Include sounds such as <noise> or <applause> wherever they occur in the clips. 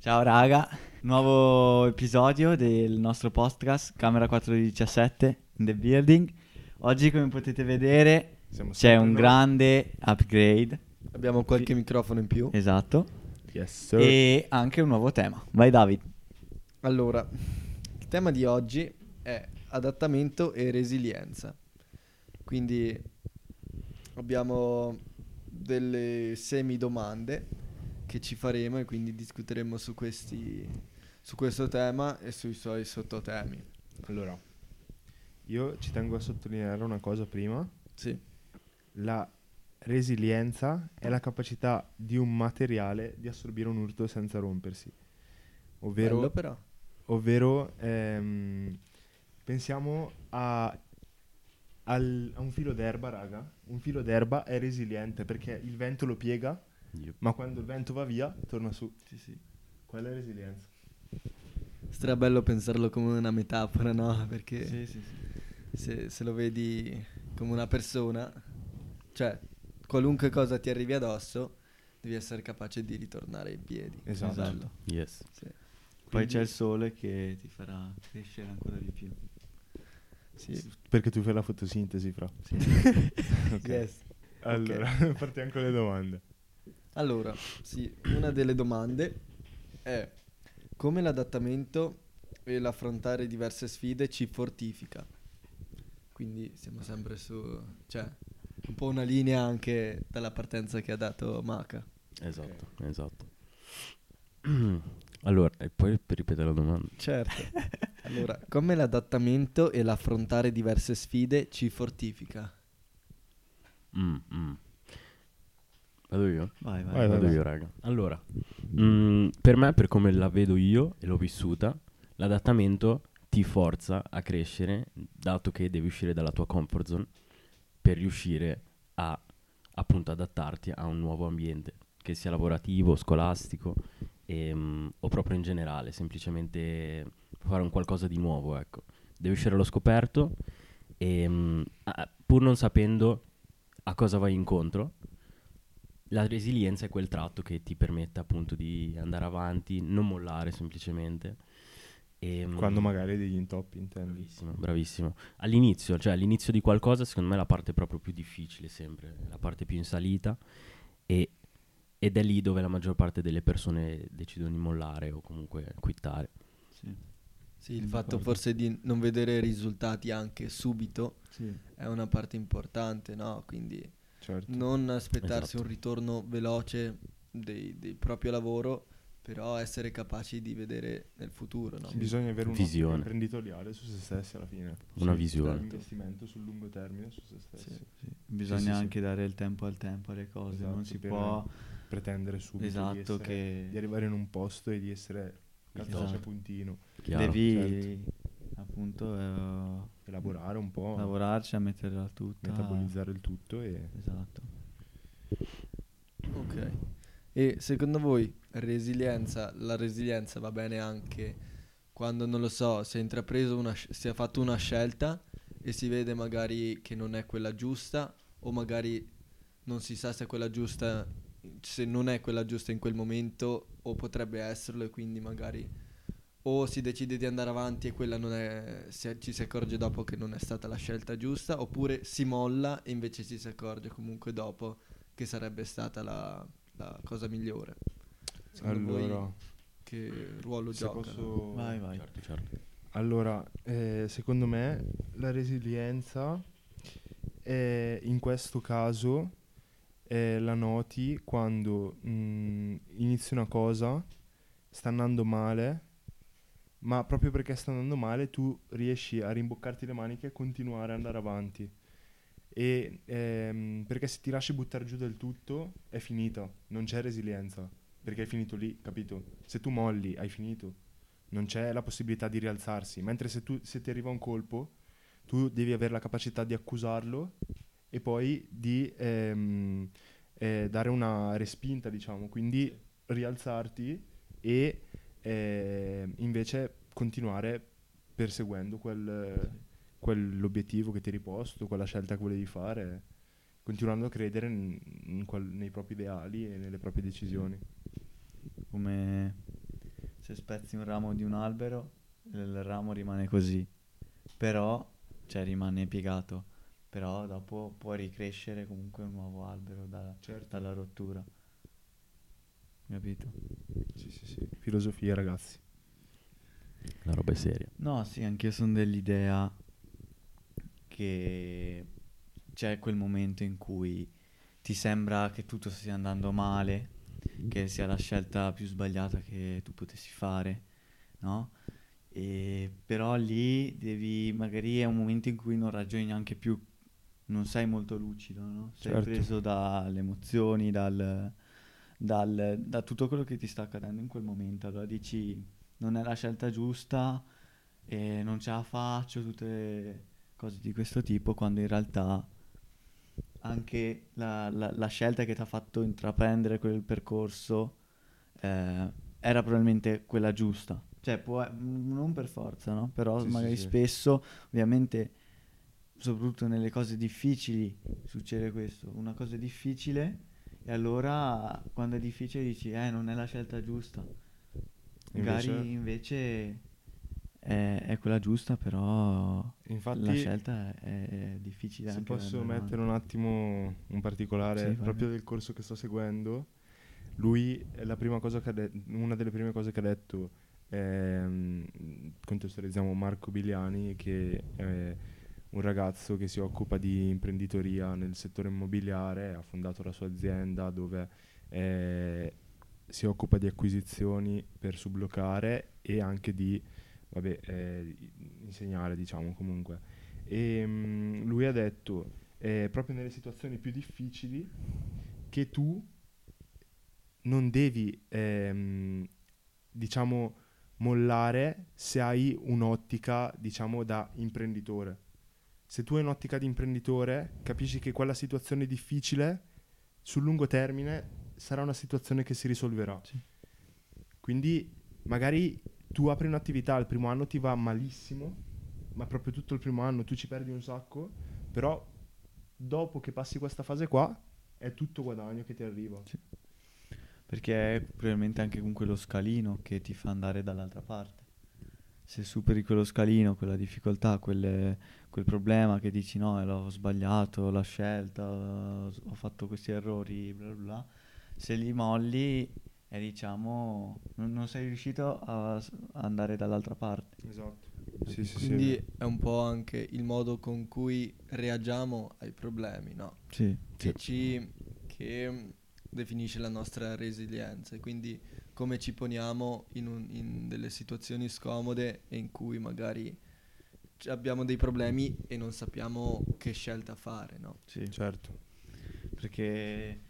Ciao raga, nuovo episodio del nostro podcast Camera 417 in the building. Oggi come potete vedere Siamo c'è un noi. grande upgrade, Abbiamo qualche microfono in più. esatto, Yes, sir. e anche un nuovo tema. Vai David. Allora, il tema di oggi è adattamento e resilienza. Quindi abbiamo delle semi domande che ci faremo e quindi discuteremo su questi su questo tema e sui suoi sottotemi. Allora, io ci tengo a sottolineare una cosa prima. Sì. La resilienza è la capacità di un materiale di assorbire un urto senza rompersi. Ovvero, ovvero ehm, pensiamo a, al- a un filo d'erba, raga. Un filo d'erba è resiliente perché il vento lo piega, ma quando il vento va via torna su. Sì, sì. Quella è resilienza. Stra bello pensarlo come una metafora, no? Perché Sì, sì, sì. se, se lo vedi come una persona, cioè qualunque cosa ti arrivi addosso, devi essere capace di ritornare in piedi. Esatto. Bello. Yes. Sì. Poi c'è il sole che ti farà crescere ancora di più. Sì. Perché tu fai la fotosintesi, fra. sì. <laughs> Ok. Yes. Allora, <laughs> partiamo con le domande. Allora, sì, una delle domande è come l'adattamento e l'affrontare diverse sfide ci fortifica. Quindi siamo sempre su, cioè, un po' una linea anche dalla partenza che ha dato Maca. Esatto, esatto. <clears throat> allora, e poi per ripetere la domanda. Certo. Allora, come l'adattamento e l'affrontare diverse sfide ci fortifica? Mm, mm. Vado io? Vai, vai. Vai, Vado io, raga. Allora, mm, per me, per come la vedo io e l'ho vissuta, l'adattamento ti forza a crescere, dato che devi uscire dalla tua comfort zone per riuscire a appunto adattarti a un nuovo ambiente, che sia lavorativo, scolastico ehm, o proprio in generale, semplicemente fare un qualcosa di nuovo, ecco. Devi uscire allo scoperto e mm, a- pur non sapendo a cosa vai incontro, la resilienza è quel tratto che ti permette appunto di andare avanti, non mollare semplicemente. E, mm, Quando magari hai degli intoppi, intendi. Bravissimo, bravissimo. All'inizio, cioè all'inizio di qualcosa, secondo me è la parte proprio più difficile sempre, la parte più in salita e- ed è lì dove la maggior parte delle persone decidono di mollare o comunque quittare. Sì. Sì, il fatto forse di non vedere risultati anche subito Sì. è una parte importante, no? Quindi Certo. non aspettarsi Esatto. un ritorno veloce dei- del proprio lavoro, però essere capaci di vedere nel futuro, no? Bisogna avere un Visione. imprenditoriale su se stessi alla fine. Una Sì, visione. Un investimento sul lungo termine su se stessi. Sì. Sì, Bisogna sì, sì. anche dare il tempo al tempo alle cose, Esatto, non si può... Pretendere subito di, Esatto, essere- che di arrivare in un posto e di essere calzato Esatto. a puntino. Chiaro? devi appunto eh, Elaborare un po', lavorarci a metterla tutta. metabolizzare il tutto e... Esatto. Ok. E secondo voi resilienza, la resilienza va bene anche quando, non lo so, si è intrapreso una, sc- si è fatto una scelta e si vede magari che non è quella giusta o magari non si sa se è quella giusta, se non è quella giusta in quel momento o potrebbe esserlo e quindi magari o si decide di andare avanti e quella non è, si- ci si accorge dopo che non è stata la scelta giusta oppure si molla e invece ci si accorge comunque dopo che sarebbe stata la, la cosa migliore. Secondo voi Allora, che ruolo se gioca? posso... Vai, vai. Certo, certo. Allora, eh, secondo me la resilienza è, in questo caso eh, la noti quando mh, inizi una cosa, sta andando male, ma proprio perché sta andando male tu riesci a rimboccarti le maniche e continuare ad andare avanti. E ehm, perché se ti lasci buttare giù del tutto è finita, non c'è resilienza, perché è finito lì, capito? Se tu molli, hai finito non c'è la possibilità di rialzarsi. Mentre se, tu, se ti arriva un colpo, tu devi avere la capacità di accusarlo e poi di ehm, eh, dare una respinta, diciamo, quindi rialzarti e eh, invece continuare perseguendo quel, quell'obiettivo che ti eri posto, quella scelta che volevi fare, continuando a credere in- in quel- nei propri ideali e nelle proprie decisioni. Come se spezzi un ramo di un albero, il ramo rimane così, però, cioè rimane piegato, però dopo può ricrescere comunque un nuovo albero da- Certo. dalla rottura. Capito? Sì, sì, sì. Filosofia, ragazzi. La roba è seria. No, sì, anch'io sono dell'idea che c'è quel momento in cui ti sembra che tutto stia andando male, che sia la scelta più sbagliata che tu potessi fare, no? E però lì devi, magari è un momento in cui non ragioni neanche più, non sei molto lucido, no? Sei Certo. preso dalle emozioni, dal, dal- da tutto quello che ti sta accadendo in quel momento. Allora dici, non è la scelta giusta e non ce la faccio, tutte cose di questo tipo, quando in realtà anche la, la- la scelta che ti ha fatto intraprendere quel percorso eh, era probabilmente quella giusta. Cioè, può, mm, non per forza, no? Però Sì, sì, magari sì. spesso, ovviamente, soprattutto nelle cose difficili, succede questo. Una cosa difficile e allora quando è difficile dici, eh, non è la scelta giusta. Magari Invece- invece è, è quella giusta, però Infatti, la scelta è, è difficile se posso mettere un attimo un particolare Sì, proprio del corso che sto seguendo, lui, è la prima cosa che ha de- una delle prime cose che ha detto, ehm, contestualizziamo Marco Biliani, che è un ragazzo che si occupa di imprenditoria nel settore immobiliare, ha fondato la sua azienda dove eh, si occupa di acquisizioni per sublocare e anche di vabbè, eh, insegnare, diciamo comunque. E mm, lui ha detto, eh, proprio nelle situazioni più difficili, che tu non devi, ehm, diciamo, mollare se hai un'ottica, diciamo, da imprenditore. Se tu hai un'ottica di imprenditore, capisci che quella situazione difficile, sul lungo termine, sarà una situazione che si risolverà. Sì. Quindi, magari tu apri un'attività, il primo anno ti va malissimo, ma proprio tutto il primo anno tu ci perdi un sacco, però dopo che passi questa fase qua è tutto guadagno che ti arriva. Perché è probabilmente anche con quello scalino che ti fa andare dall'altra parte. Se superi quello scalino, quella difficoltà, quelle- quel problema che dici no, eh, l'ho sbagliato, la scelta, ho fatto questi errori, bla bla se li molli e diciamo non, non sei riuscito a andare dall'altra parte. Esatto. Sì, sì, Quindi sì. è un po' anche il modo con cui reagiamo ai problemi, no? Sì, Che ci che mm, definisce la nostra resilienza e quindi come ci poniamo in, un- in delle situazioni scomode e in cui magari abbiamo dei problemi e non sappiamo che scelta fare, no? sì. Certo. Perché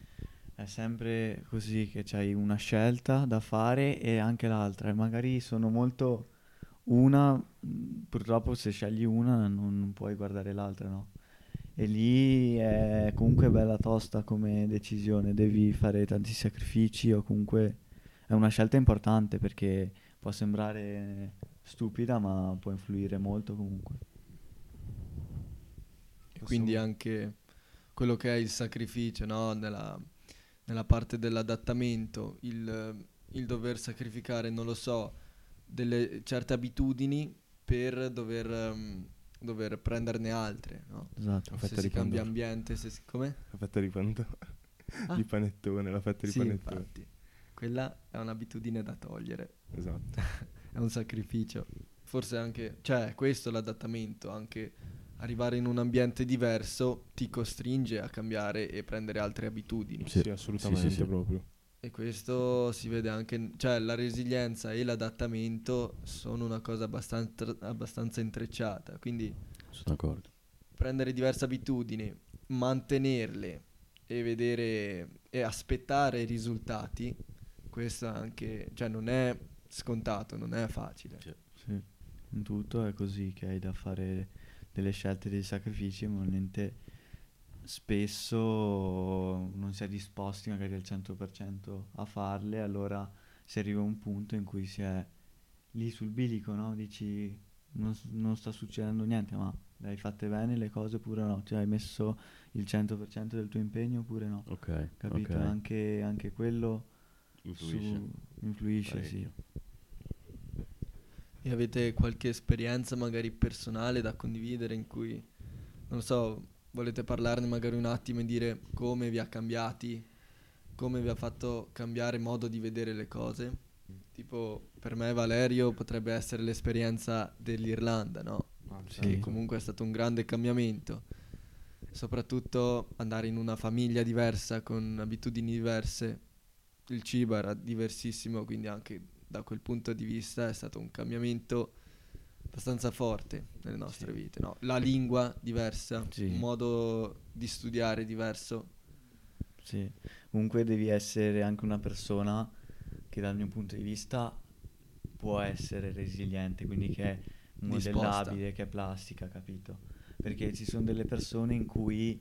è sempre così che c'hai una scelta da fare e anche l'altra. E magari sono molto una, purtroppo se scegli una non, non puoi guardare l'altra, no? E lì è comunque bella tosta come decisione, devi fare tanti sacrifici o comunque è una scelta importante perché può sembrare stupida ma può influire molto comunque. E quindi anche quello che è il sacrificio, no? Nella, nella parte dell'adattamento, il, il dover sacrificare, non lo so, delle certe abitudini per dover, ehm, dover prenderne altre, no? Esatto. Se si di cambia ambiente, se si... Come? La fetta di panettone. Ah. di panettone, la fetta di Sì, panettone. infatti. Quella è un'abitudine da togliere, Esatto. <laughs> è un sacrificio. Forse anche, cioè, questo è l'adattamento, anche arrivare in un ambiente diverso ti costringe a cambiare e prendere altre abitudini. Sì, Sì. assolutamente Sì, sì, sì. proprio. E questo si vede anche, cioè la resilienza e l'adattamento sono una cosa abbastanza, abbastanza intrecciata, quindi Sono d'accordo. prendere diverse abitudini, mantenerle e vedere e aspettare i risultati, questo anche, cioè non è scontato, non è facile. Sì. Sì, in tutto è così che hai da fare delle scelte, dei sacrifici, ma ovviamente spesso non si è disposti magari al 100% a farle, allora si arriva a un punto in cui si è lì sul bilico, no? Dici non, non sta succedendo niente, ma le hai fatte bene le cose oppure no? Cioè hai messo il 100% del tuo impegno oppure no? Ok. Capito? ok. Anche, anche quello Influisce. su- influisce, sì. E avete qualche esperienza magari personale da condividere in cui, non lo so, volete parlarne magari un attimo e dire come vi ha cambiati, come vi ha fatto cambiare modo di vedere le cose? Tipo, per me Valerio potrebbe essere l'esperienza dell'Irlanda, no? Sì. Che comunque è stato un grande cambiamento. Soprattutto andare in una famiglia diversa, con abitudini diverse. Il cibo era diversissimo, quindi anche da quel punto di vista è stato un cambiamento abbastanza forte nelle nostre Sì. vite. no? La lingua diversa, Sì. un modo di studiare diverso. Sì, comunque devi essere anche una persona che dal mio punto di vista può essere resiliente, quindi che è Disposta. modellabile, che è plastica, capito? Perché ci sono delle persone in cui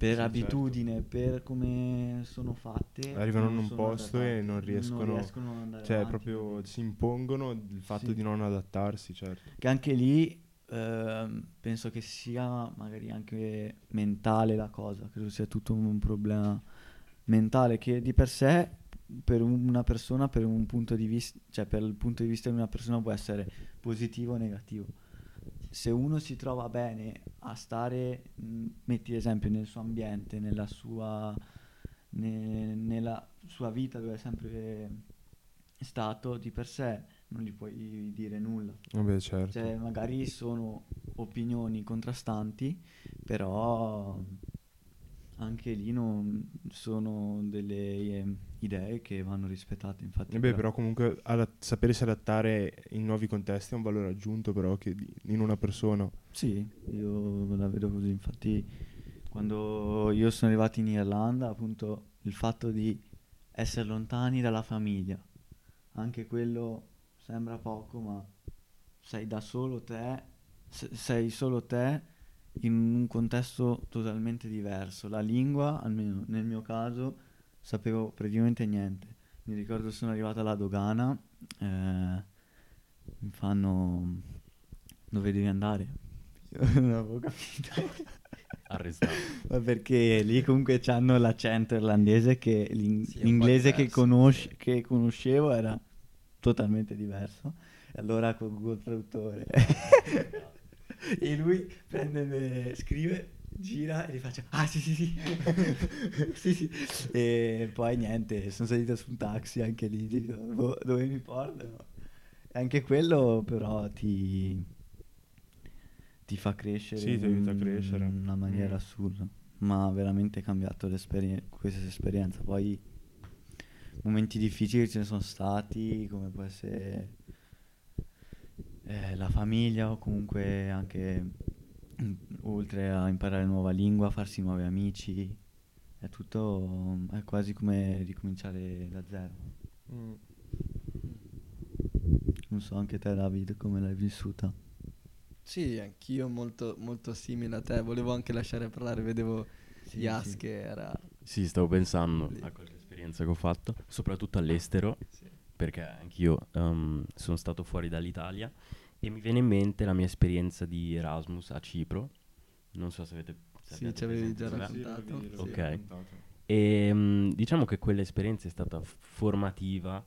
per Sì, abitudine, per come sono fatte, Arrivano in non un posto e adattate, non riescono- riescono ad andare Cioè, avanti, proprio capito? si impongono il fatto Sì. di non adattarsi, certo. Che anche lì ehm, penso che sia magari anche mentale la cosa, credo sia tutto un problema mentale che di per sé per una persona, per un punto di vista, cioè per il punto di vista di una persona può essere positivo o negativo. Se uno si trova bene a stare, mh, metti esempio, nel suo ambiente, nella sua, ne- nella sua vita dove è sempre stato, di per sé non gli puoi dire nulla. Vabbè, certo. Cioè, magari sono opinioni contrastanti, però anche lì non sono delle eh, idee che vanno rispettate. Infatti, beh, però comunque adat- sapersi adattare in nuovi contesti è un valore aggiunto però che in una persona. Sì, io la vedo così. Infatti, quando io sono arrivato in Irlanda, appunto, il fatto di essere lontani dalla famiglia, anche quello sembra poco, ma sei da solo te, se- sei solo te in un contesto totalmente diverso. La lingua, almeno nel mio caso, sapevo praticamente niente. Mi ricordo sono arrivato alla dogana, eh, mi fanno dove devi andare? Io <laughs> non avevo capito. Arrestato. Ma perché lì comunque hanno l'accento irlandese che l'in- Sì, l'inglese che, diverso, conosci- sì. che conoscevo era totalmente diverso. E allora con Google Traduttore. <laughs> e lui prende, scrive, gira e gli faccio, ah sì sì sì. <laughs> sì, sì. E poi niente, sono salito su un taxi anche lì, dico, "Boh, dove mi portano? E anche quello però ti, ti fa crescere Sì, ti aiuta a in crescere. una maniera Mm. assurda. Ma ha veramente cambiato questa esperienza. Poi momenti difficili ce ne sono stati, come può essere eh, la famiglia o comunque anche mm, oltre a imparare nuova lingua, farsi nuovi amici. È tutto, è quasi come ricominciare da zero. Mm. Non so anche te David come l'hai vissuta. Sì, anch'io molto, molto simile a te. Volevo anche lasciare parlare, vedevo Sì, Yas sì. che era... Sì, stavo pensando Lì. a qualche esperienza che ho fatto, soprattutto all'estero, Sì. perché anch'io ehm, sono stato fuori dall'Italia e mi viene in mente la mia esperienza di Erasmus a Cipro. Non so se avete... se Sì, ci avevi già raccontato. l'avevi Ok. raccontato. E mm, diciamo che quell'esperienza è stata formativa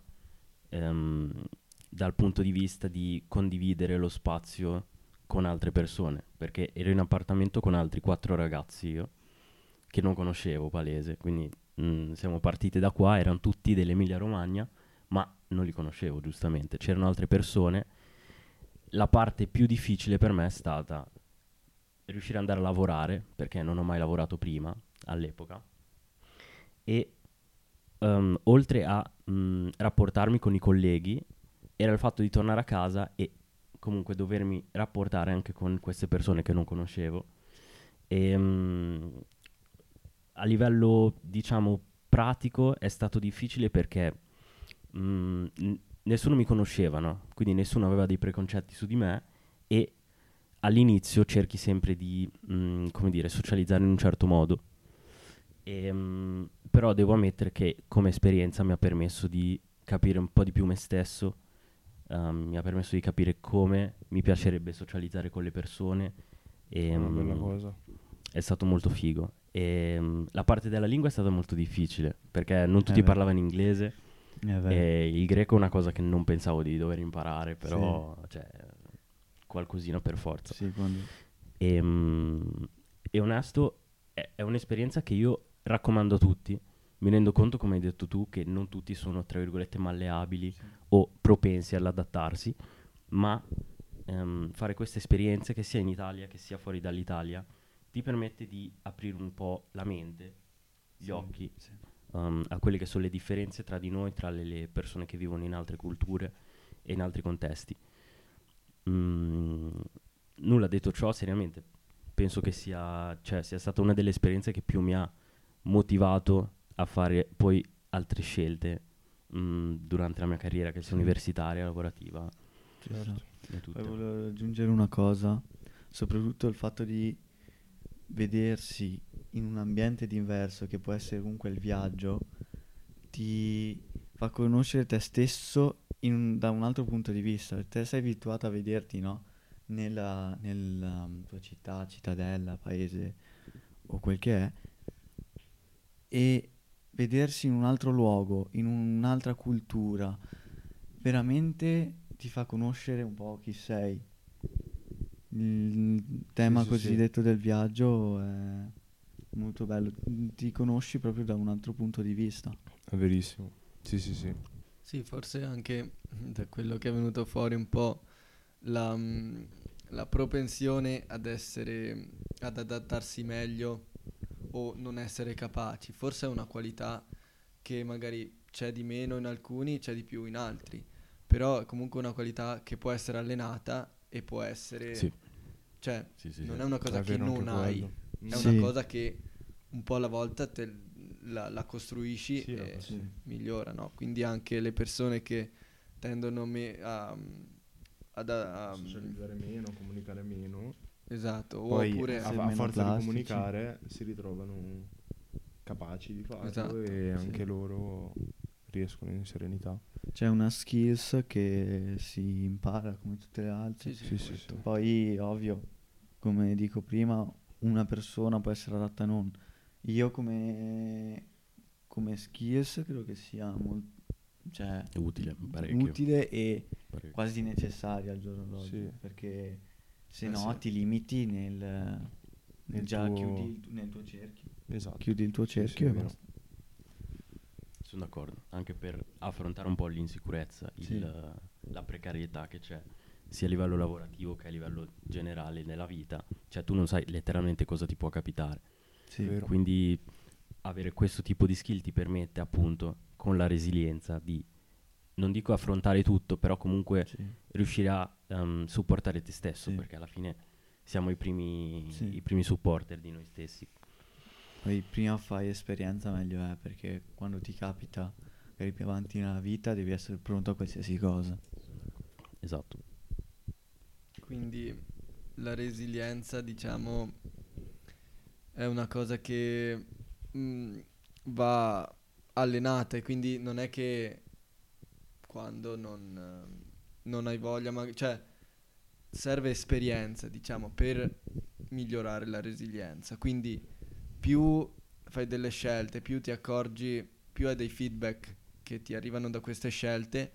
ehm, dal punto di vista di condividere lo spazio con altre persone, perché ero in appartamento con altri quattro ragazzi io, che non conoscevo, palese, quindi mm, siamo partiti da qua, erano tutti dell'Emilia Romagna, ma non li conoscevo giustamente, c'erano altre persone. La parte più difficile per me è stata riuscire ad andare a lavorare, perché non ho mai lavorato prima, all'epoca, e ehm, oltre a mm, rapportarmi con i colleghi, era il fatto di tornare a casa e comunque dovermi rapportare anche con queste persone che non conoscevo. E, mm, a livello, diciamo, pratico è stato difficile perché mm, n- nessuno mi conosceva, no? Quindi nessuno aveva dei preconcetti su di me e all'inizio cerchi sempre di, mm, come dire, socializzare in un certo modo. Ehm, però devo ammettere che come esperienza mi ha permesso di capire un po' di più me stesso, ehm, mi ha permesso di capire come mi piacerebbe socializzare con le persone. E, È una bella mm, cosa. è stato molto figo. E, la parte della lingua è stata molto difficile perché non tutti beh. parlavano inglese È vero. E il greco è una cosa che non pensavo di dover imparare, però cioè, qualcosina per forza. Sì, quando- E, mm, e onesto, è, è un'esperienza che io raccomando a tutti. Mi rendo conto, come hai detto tu, che non tutti sono, tra virgolette, malleabili o propensi all'adattarsi, ma ehm, fare queste esperienze, che sia in Italia, che sia fuori dall'Italia, ti permette di aprire un po' la mente, gli Sì, occhi sì. Um, a quelle che sono le differenze tra di noi, tra le, le persone che vivono in altre culture e in altri contesti. Mm, nulla detto ciò, seriamente, penso che sia, cioè, sia stata una delle esperienze che più mi ha motivato a fare poi altre scelte mm, durante la mia carriera, che sia universitaria, lavorativa Certo. e. Poi volevo aggiungere una cosa, soprattutto il fatto di vedersi in un ambiente diverso, che può essere comunque il viaggio, ti fa conoscere te stesso un- da un altro punto di vista. Te sei abituato a vederti, no? Nella, nella um, tua città, cittadella, paese o quel che è, e vedersi in un altro luogo, in un'altra cultura, veramente ti fa conoscere un po' chi sei. Il tema sì, sì. cosiddetto del viaggio è molto bello, ti conosci proprio da un altro punto di vista. È verissimo. Sì, sì, sì. Sì, forse anche da quello che è venuto fuori un po' la, mm, la propensione ad essere, ad adattarsi meglio o non essere capaci. Forse è una qualità che magari c'è di meno in alcuni, c'è di più in altri. Però è comunque una qualità che può essere allenata e può essere... Sì. Cioè, Sì, sì, non sì. è una cosa È che non hai, quello. È Sì. una cosa che un po' alla volta te la, la costruisci Sì, e sì. migliora, no? Quindi anche le persone che tendono me- a, ad a, Socializzare meno, comunicare meno. esatto, Poi oppure a, a forza di plastici. comunicare si ritrovano capaci di farlo Esatto, e sì. anche loro riescono in serenità. C'è una skills che si impara come tutte le altre. Sì, Sì, sì, questo. sì. Poi, ovvio, come dico prima, una persona può essere adatta a non. Io come, come skills credo che sia molto cioè, utile, utile e parecchio. quasi necessaria al giorno d'oggi. Sì. Perché se Eh no sì. ti limiti nel, nel Nel già tuo- chiudi il, nel tuo cerchio. Esatto. Chiudi il tuo Sì, sì, cerchio è e basta. Sono d'accordo, anche per affrontare un po' l'insicurezza, il- Sì. la precarietà che c'è, sia a livello lavorativo che a livello generale nella vita. Cioè tu non sai letteralmente cosa ti può capitare. Sì. Quindi avere questo tipo di skill ti permette appunto con la resilienza di, non dico affrontare tutto, però comunque Sì. riuscire a ehm, supportare te stesso, Sì. perché alla fine siamo i primi, Sì. i primi supporter di noi stessi. Poi prima fai esperienza meglio è perché quando ti capita magari più avanti nella vita devi essere pronto a qualsiasi cosa. Esatto. Quindi la resilienza, diciamo, è una cosa che mm, va allenata e quindi non è che quando non, non hai voglia, ma cioè serve esperienza, diciamo, per migliorare la resilienza. Quindi più fai delle scelte, più ti accorgi, più hai dei feedback che ti arrivano da queste scelte,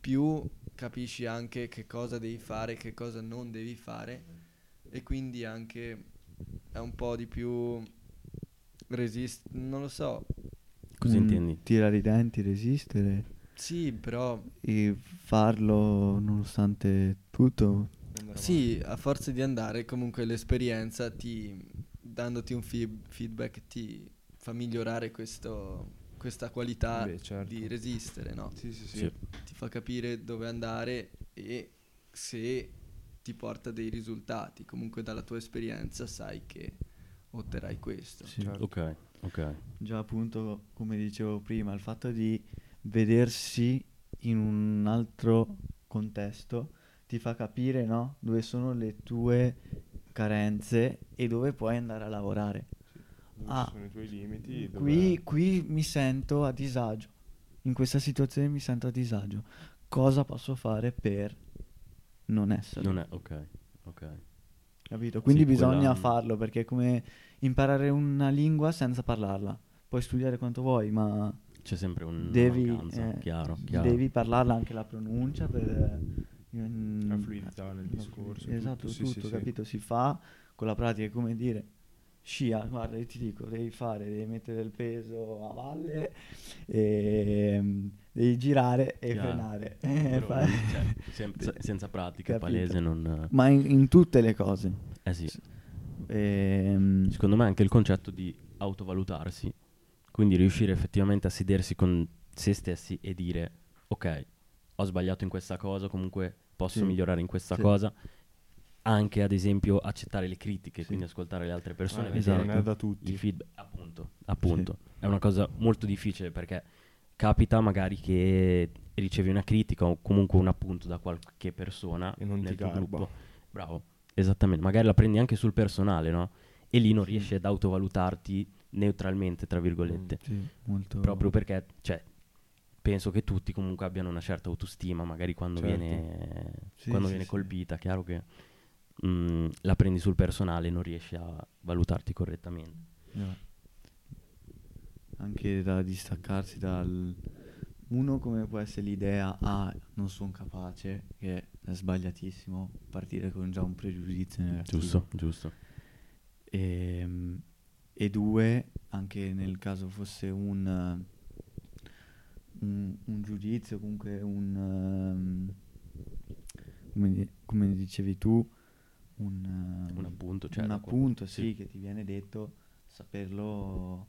più capisci anche che cosa devi fare, che cosa non devi fare e quindi anche è un po' di più resist, non lo so. Cosa Un intendi? Tirare i denti, resistere Sì, però e farlo nonostante tutto. Sì, a forza di andare comunque l'esperienza ti dandoti un feed- feedback ti fa migliorare questo, questa qualità Beh, certo. di resistere, no? Sì, sì, sì. Sì. Ti fa capire dove andare e se ti porta dei risultati. Comunque dalla tua esperienza sai che otterrai questo. Sì. Certo. Ok, ok. Già appunto, come dicevo prima, il fatto di vedersi in un altro contesto ti fa capire, no? Dove sono le tue carenze e dove puoi andare a lavorare. Ah, sono i tuoi limiti? Qui, qui mi sento a disagio. In questa situazione mi sento a disagio. Cosa posso fare per non essere? Non è, ok, ok. Capito? Quindi Sì, bisogna quella- farlo perché è come imparare una lingua senza parlarla. Puoi studiare quanto vuoi, ma c'è sempre un devi, mancanza, eh, chiaro, chiaro. devi parlarla anche la pronuncia per... mm, La fluidità nel discorso, Esatto, tutto, sì, tutto, sì, sì. capito? Si fa con la pratica, è come dire... Scia, guarda, ti dico, devi fare, devi mettere il peso a valle, e, mm, devi girare e Chiaro. frenare. Però, <laughs> Fa- cioè, sem- <laughs> senza pratica, Capito. palese non... Ma in, in tutte le cose. Eh sì, Ehm, secondo me anche il concetto di autovalutarsi, quindi riuscire effettivamente a sedersi con se stessi e dire, ok, ho sbagliato in questa cosa, comunque posso Sì. migliorare in questa Sì. cosa, anche ad esempio accettare le critiche, Sì. quindi ascoltare le altre persone, Eh, vedere non è da tutti. il feedback, appunto, appunto. È una cosa molto difficile perché capita magari che ricevi una critica o comunque un appunto da qualche persona E non ti nel tuo garba. gruppo. Bravo, esattamente. Magari la prendi anche sul personale, no? E lì non riesci ad autovalutarti neutralmente, tra virgolette. sì, molto... Proprio perché, cioè, penso che tutti comunque abbiano una certa autostima, magari quando Certo. viene, Sì, quando sì, viene sì. colpita, chiaro che mm, la prendi sul personale e non riesci a valutarti correttamente. Eh. Anche da distaccarsi dal... Uno come può essere l'idea, ah, non sono capace, che è sbagliatissimo, partire con già un pregiudizio negativo. Giusto, giusto. E, e due, anche nel caso fosse un, un, un giudizio, comunque un... ehm, come, come dicevi tu, un, Un appunto, cioè, un appunto, sì, sì. che ti viene detto, saperlo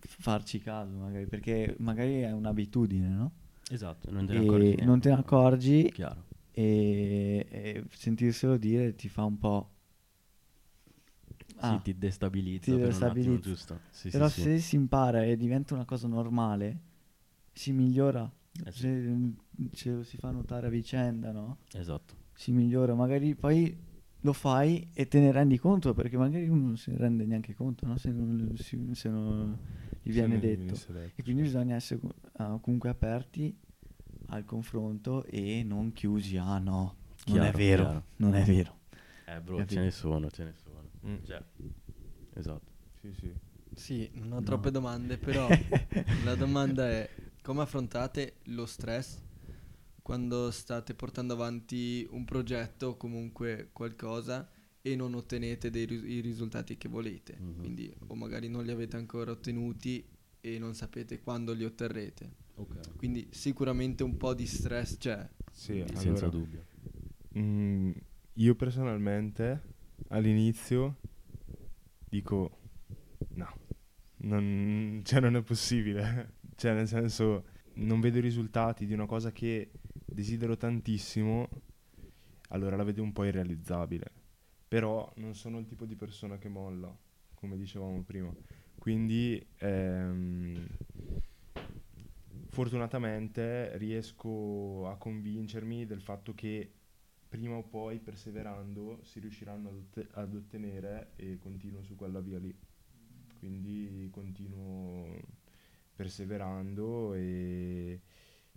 farci caso magari, perché magari è un'abitudine, no? Esatto, non te ne accorgi non te ne neanche. accorgi Chiaro. e, e sentirselo dire ti fa un po'... Ah, sì, ti destabilizza ti destabilizza. attimo, giusto. Sì, Però sì, se si impara e diventa una cosa normale, si migliora. Eh mm, ce lo si fa notare a vicenda, no? Esatto. Si migliora. Magari poi lo fai e te ne rendi conto, perché magari uno non si rende neanche conto, no? Se non, si- se non gli Se viene gli detto. detto, E quindi bisogna essere ah, comunque aperti al confronto e non chiusi, ah no, non è Chiaro, vero, chiaro. non è vero. Eh, bro, Capito? ce ne sono, ce ne sono. Mm. Cioè, esatto. Sì, sì. Sì, non ho No. troppe domande, però <laughs> la domanda è come affrontate lo stress quando state portando avanti un progetto o comunque qualcosa e non ottenete dei ris- i risultati che volete. Mhm. Quindi o magari non li avete ancora ottenuti e non sapete quando li otterrete. Ok. Quindi sicuramente un po' di stress c'è. Sì, Senza allora, dubbio. mm, io personalmente all'inizio dico no, non, cioè non è possibile. <laughs> cioè nel senso non vedo i risultati di una cosa che desidero tantissimo, allora la vedo un po' irrealizzabile. Però non sono il tipo di persona che molla, come dicevamo prima. Quindi ehm, fortunatamente riesco a convincermi del fatto che prima o poi perseverando si riusciranno ad, otte- ad ottenere e continuo su quella via lì. Quindi continuo perseverando e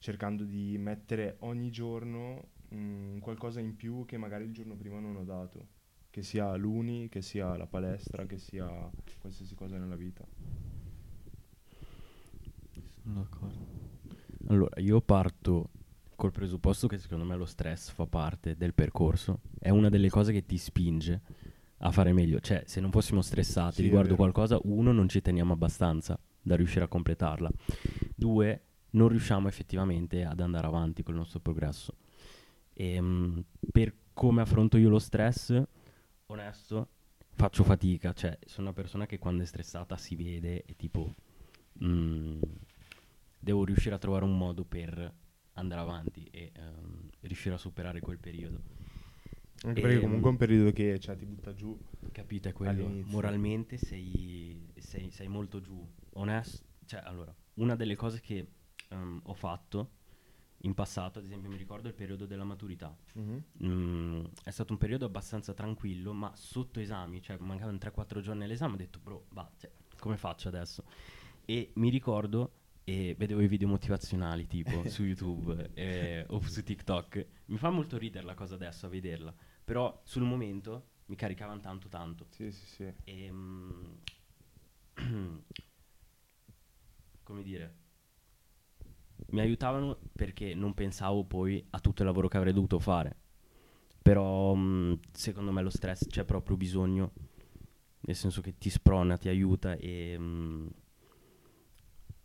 cercando di mettere ogni giorno mm, qualcosa in più che magari il giorno prima non ho dato, che sia l'uni, che sia la palestra, che sia qualsiasi cosa nella vita. Sono d'accordo. Allora, io parto col presupposto che secondo me lo stress fa parte del percorso, è una delle cose che ti spinge a fare meglio, cioè se non fossimo stressati Sì, riguardo qualcosa, uno non ci teniamo abbastanza da riuscire a completarla, due non riusciamo effettivamente ad andare avanti col nostro progresso. E, per come affronto io lo stress, onesto, faccio fatica, cioè sono una persona che quando è stressata si vede e tipo mm, devo riuscire a trovare un modo per andare avanti e ehm, riuscire a superare quel periodo. Anche E- perché comunque è un periodo che cioè, ti butta giù. Capite è quello? All'inizio. Moralmente sei, sei, sei molto giù. Onesto, cioè allora, una delle cose che ehm, ho fatto in passato, ad esempio mi ricordo il periodo della maturità. Mm, è stato un periodo abbastanza tranquillo, ma sotto esami, cioè mancavano 3-4 giorni all'esame, ho detto, bro, va, cioè, come faccio adesso? E mi ricordo e vedevo i video motivazionali tipo <laughs> su YouTube eh, o su TikTok. Mi fa molto ridere la cosa adesso a vederla, però sul momento mi caricavano tanto tanto. Sì, sì, sì. E, mm, <clears throat> come dire, mi aiutavano perché non pensavo poi a tutto il lavoro che avrei dovuto fare. Però mh, secondo me lo stress c'è proprio bisogno, nel senso che ti sprona, ti aiuta e... mh,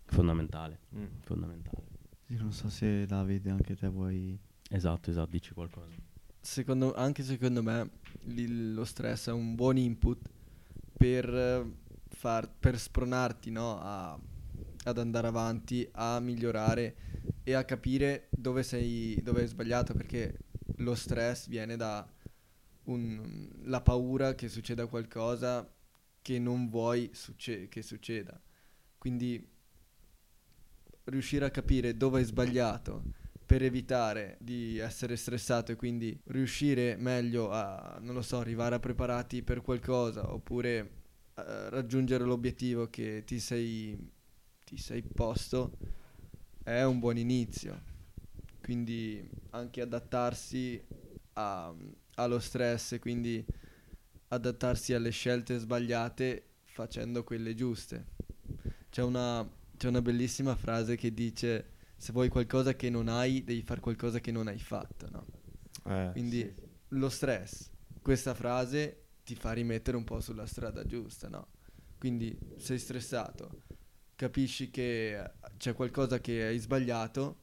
fondamentale, Mm. fondamentale. Io non so se Davide anche te vuoi... Esatto, esatto, dici qualcosa. Secondo, anche secondo me li- lo stress è un buon input per, eh, far, per spronarti no, a- ad andare avanti, a migliorare e a capire dove sei dove hai sbagliato perché lo stress viene da un- la paura che succeda qualcosa che non vuoi succe- che succeda. Quindi riuscire a capire dove hai sbagliato per evitare di essere stressato e quindi riuscire meglio a, non lo so, arrivare a preparati per qualcosa oppure eh, raggiungere l'obiettivo che ti sei, ti sei posto è un buon inizio. Quindi anche adattarsi a- allo stress e quindi adattarsi alle scelte sbagliate facendo quelle giuste. C'è una, c'è una bellissima frase che dice se vuoi qualcosa che non hai, devi fare qualcosa che non hai fatto, no? Eh, Quindi lo stress, questa frase ti fa rimettere un po' sulla strada giusta, no? Quindi sei stressato, capisci che c'è qualcosa che hai sbagliato,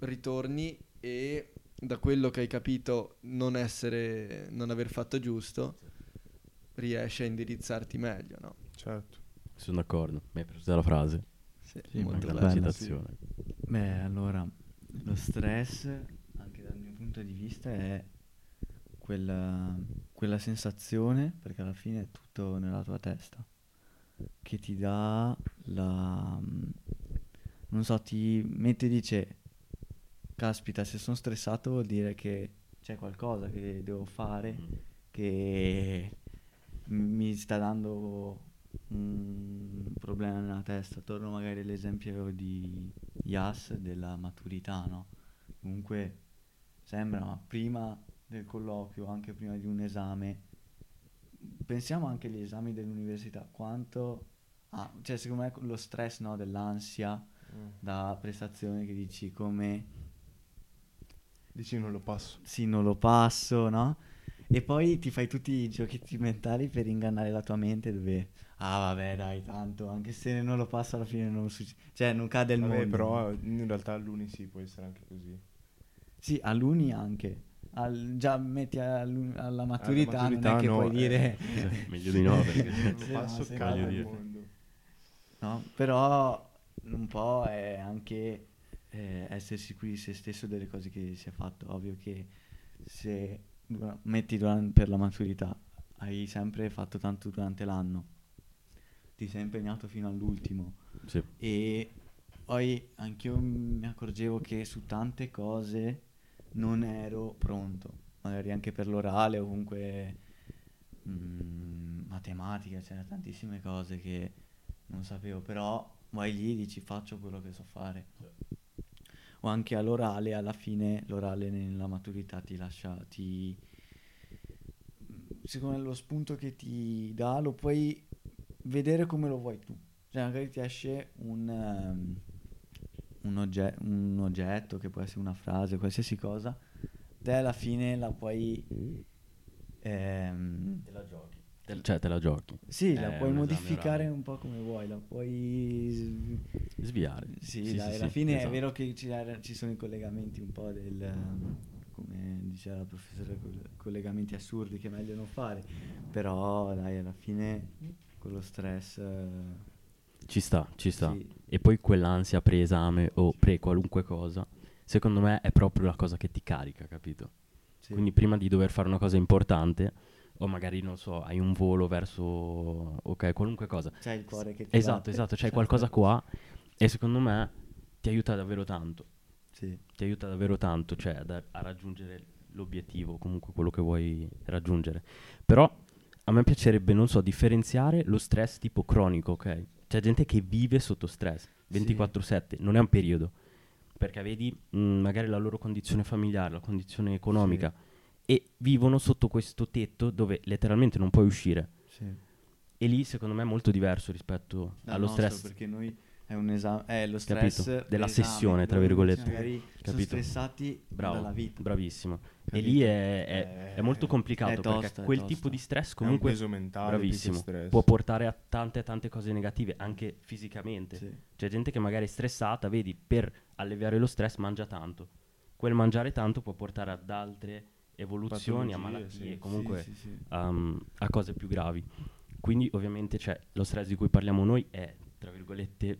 ritorni e da quello che hai capito non essere, non aver fatto giusto, riesci a indirizzarti meglio, no? certo. Sono d'accordo, mi hai preso la frase, Sì, Sì, molto bella, citazione. Beh, allora, lo stress, anche dal mio punto di vista, è quella, quella sensazione, perché alla fine è tutto nella tua testa, che ti dà la... non so, ti mette e dice, caspita, se sono stressato vuol dire che c'è qualcosa che devo fare Mm. che mi sta dando un problema nella testa. Torno magari all'esempio di Yas della maturità, no? Comunque sembra, ma prima del colloquio, anche prima di un esame, pensiamo anche agli esami dell'università, quanto... ah, cioè secondo me lo stress no, dell'ansia Mm. da prestazione che dici come Dici non lo passo. sì, non lo passo, no? E poi ti fai tutti i giochetti mentali per ingannare la tua mente dove, ah vabbè dai, tanto, anche se non lo passo alla fine non succede, cioè non cade il Vabbè, mondo. però in realtà all'uni sì, può essere anche così. Sì, all'uni anche, Al- già metti all'un- alla maturità, non maturità è che no, puoi eh. dire... <laughs> Meglio di no, <laughs> perché Non <laughs> passo no, se cade no, però un po' è anche eh, essere sicuri di se stesso delle cose che si è fatto. Ovvio che se dura- metti duran- per la maturità, hai sempre fatto tanto durante l'anno, ti sei impegnato fino all'ultimo sì. e poi anch'io mi accorgevo che su tante cose non ero pronto, magari anche per l'orale o comunque mm, matematica, c'erano tantissime cose che non sapevo, però vai lì e dici faccio quello che so fare. O anche all'orale, alla fine l'orale nella maturità ti lascia, ti... Secondo me lo spunto che ti dà lo puoi vedere come lo vuoi tu. Cioè magari ti esce un, ehm, un, ogge- un oggetto che può essere una frase, qualsiasi cosa, te alla fine la puoi... ehm, Te la giochi. cioè, te la giochi. sì, È la puoi un esame modificare orale. un po' come vuoi, la puoi... Sviare. Sì, dai, alla sì, fine è esatto. vero che ci, ci sono i collegamenti un po' del... come diceva la professora, coll- collegamenti assurdi che è meglio non fare, però dai, alla fine con lo stress... eh, Ci sta, ci sta. sì, E poi quell'ansia pre-esame o pre qualunque cosa, secondo me è proprio la cosa che ti carica, capito? sì. Quindi prima di dover fare una cosa importante, o magari, non so, hai un volo verso, ok, qualunque cosa. C'è il cuore che ti Esatto, batte, esatto, c'hai sempre. qualcosa qua e secondo me ti aiuta davvero tanto. Sì, Ti aiuta davvero tanto, cioè ad- a raggiungere l'obiettivo, comunque quello che vuoi raggiungere. Però a me piacerebbe, non so, differenziare lo stress tipo cronico, ok? C'è gente che vive sotto stress 24/7, non è un periodo. Perché vedi mh, magari la loro condizione familiare, la condizione economica e vivono sotto questo tetto dove letteralmente non puoi uscire. sì. E lì secondo me è molto diverso rispetto Dal allo nostro, stress. perché noi è un esame, è lo stress Capito? Della sessione, tra virgolette. Magari sono Capito? stressati Bravo, dalla vita. bravissimo. E capito? lì è, è- è molto Eh, complicato è tosta, perché quel tosta. tipo di stress Comunque è un peso mentale, bravissimo, stress. può portare a tante tante cose negative, anche fisicamente. Sì. C'è gente che magari è stressata, vedi, per alleviare lo stress mangia tanto. Quel mangiare tanto può portare ad altre evoluzioni, a Patologie, malattie, sì. comunque Sì, sì, sì. um, a cose più gravi. Quindi ovviamente c'è lo stress di cui parliamo noi è, tra virgolette,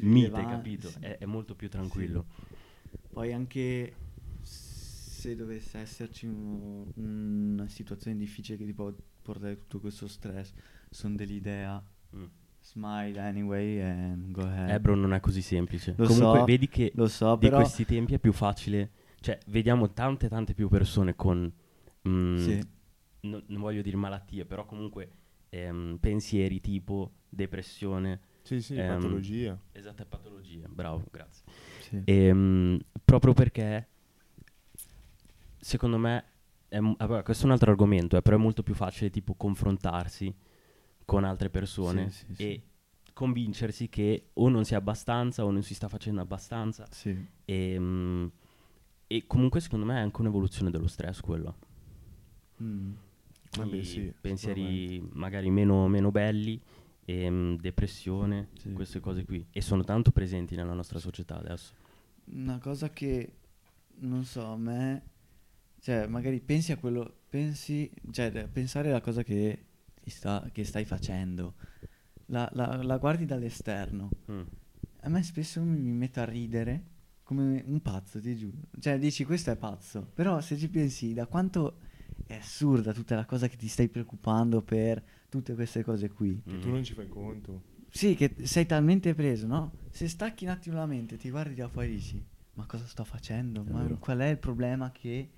mite, capito? sì. È, è molto più tranquillo. Poi anche se dovesse esserci un- una situazione difficile che ti può portare tutto questo stress, sono dell'idea Mm. smile anyway and go ahead. Eh bro, non è così semplice. Lo Comunque so, vedi che Lo so, di questi tempi è più facile, cioè vediamo tante tante più persone con, mm, sì, no- non voglio dire malattie, però comunque ehm, pensieri tipo depressione, Sì, sì, Ehm, patologia. esatte patologie, bravo, grazie. sì. Ehm, proprio perché secondo me è vabbè, questo è un altro argomento, eh, però è molto più facile tipo confrontarsi con altre persone Sì, sì, e convincersi che o non si è abbastanza o non si sta facendo abbastanza Sì. e, mm, e comunque secondo me è anche un'evoluzione dello stress quello. Mm. Vabbè, sì, pensieri magari meno, meno belli, ehm, depressione, Sì. queste cose qui. E sono tanto presenti nella nostra società adesso. Una cosa che non so, a me cioè magari pensi a quello pensi, cioè pensare alla cosa che sta che stai facendo. La, la- la guardi dall'esterno. Mm. A me spesso mi, mi metto a ridere come un pazzo, ti giuro. Cioè, dici questo è pazzo. Però se ci pensi, da quanto è assurda tutta la cosa che ti stai preoccupando per tutte queste cose qui. Che tu non ci fai conto. Sì, che sei talmente preso, no? Se stacchi un attimo la mente, ti guardi da fuori e dici, ma cosa sto facendo? È Ma vero. qual è il problema che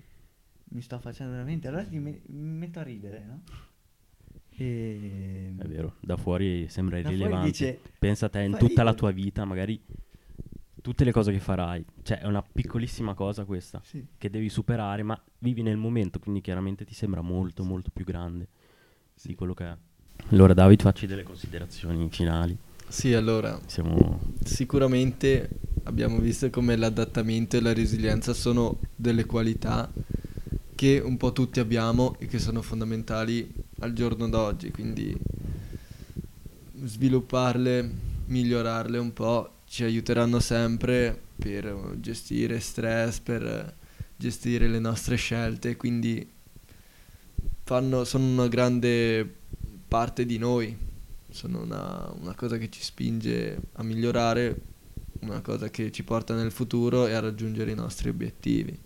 mi sto facendo veramente? Allora ti me- metto a ridere, no? E... È vero, da fuori sembra Da fuori irrilevante. dice, Pensa a te in "Fa tutta la ridere." tua vita, magari tutte le cose che farai. Cioè, è una piccolissima cosa questa Sì. che devi superare, ma vivi nel momento, quindi chiaramente ti sembra molto, molto più grande di quello che è. Allora, David, facci delle considerazioni finali. Sì, allora, Siamo sicuramente abbiamo visto come l'adattamento e la resilienza sono delle qualità che un po' tutti abbiamo e che sono fondamentali al giorno d'oggi, quindi svilupparle, migliorarle un po' ci aiuteranno sempre per gestire stress, per gestire le nostre scelte, quindi fanno, sono una grande parte di noi, sono una, una cosa che ci spinge a migliorare, una cosa che ci porta nel futuro e a raggiungere i nostri obiettivi.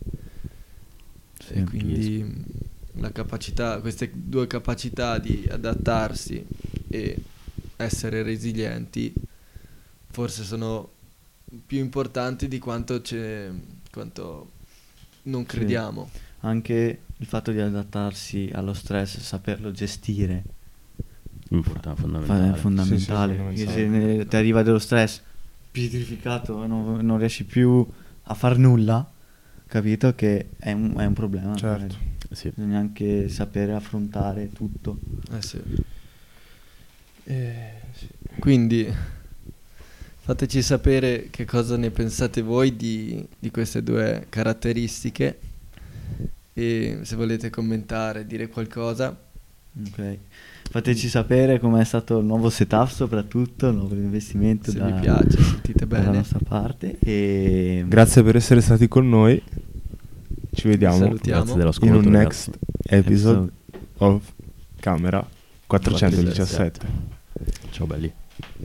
Sì, E quindi la capacità, queste due capacità di adattarsi e essere resilienti forse sono più importanti di quanto, quanto non Sì. crediamo. Anche il fatto di adattarsi allo stress, saperlo gestire, importanti, fa- fondamentali. è fondamentale. Sì, sì, fondamentale. se ne- ti arriva dello stress pietrificato, non, non riesci più a far nulla, capito che è un, è un problema. Certo. Sì. Bisogna anche sapere affrontare tutto. Eh sì. Eh, sì. Quindi fateci sapere che cosa ne pensate voi di, di queste due caratteristiche e se volete commentare, dire qualcosa. Ok. Fateci sapere com'è stato il nuovo setup, soprattutto il nuovo investimento Se da- vi piace, sentite dalla bene. nostra parte. E Grazie per essere stati con noi. Ci vediamo Salutiamo. Grazie in un ragazzi. next episode of Camera 417. Ciao belli.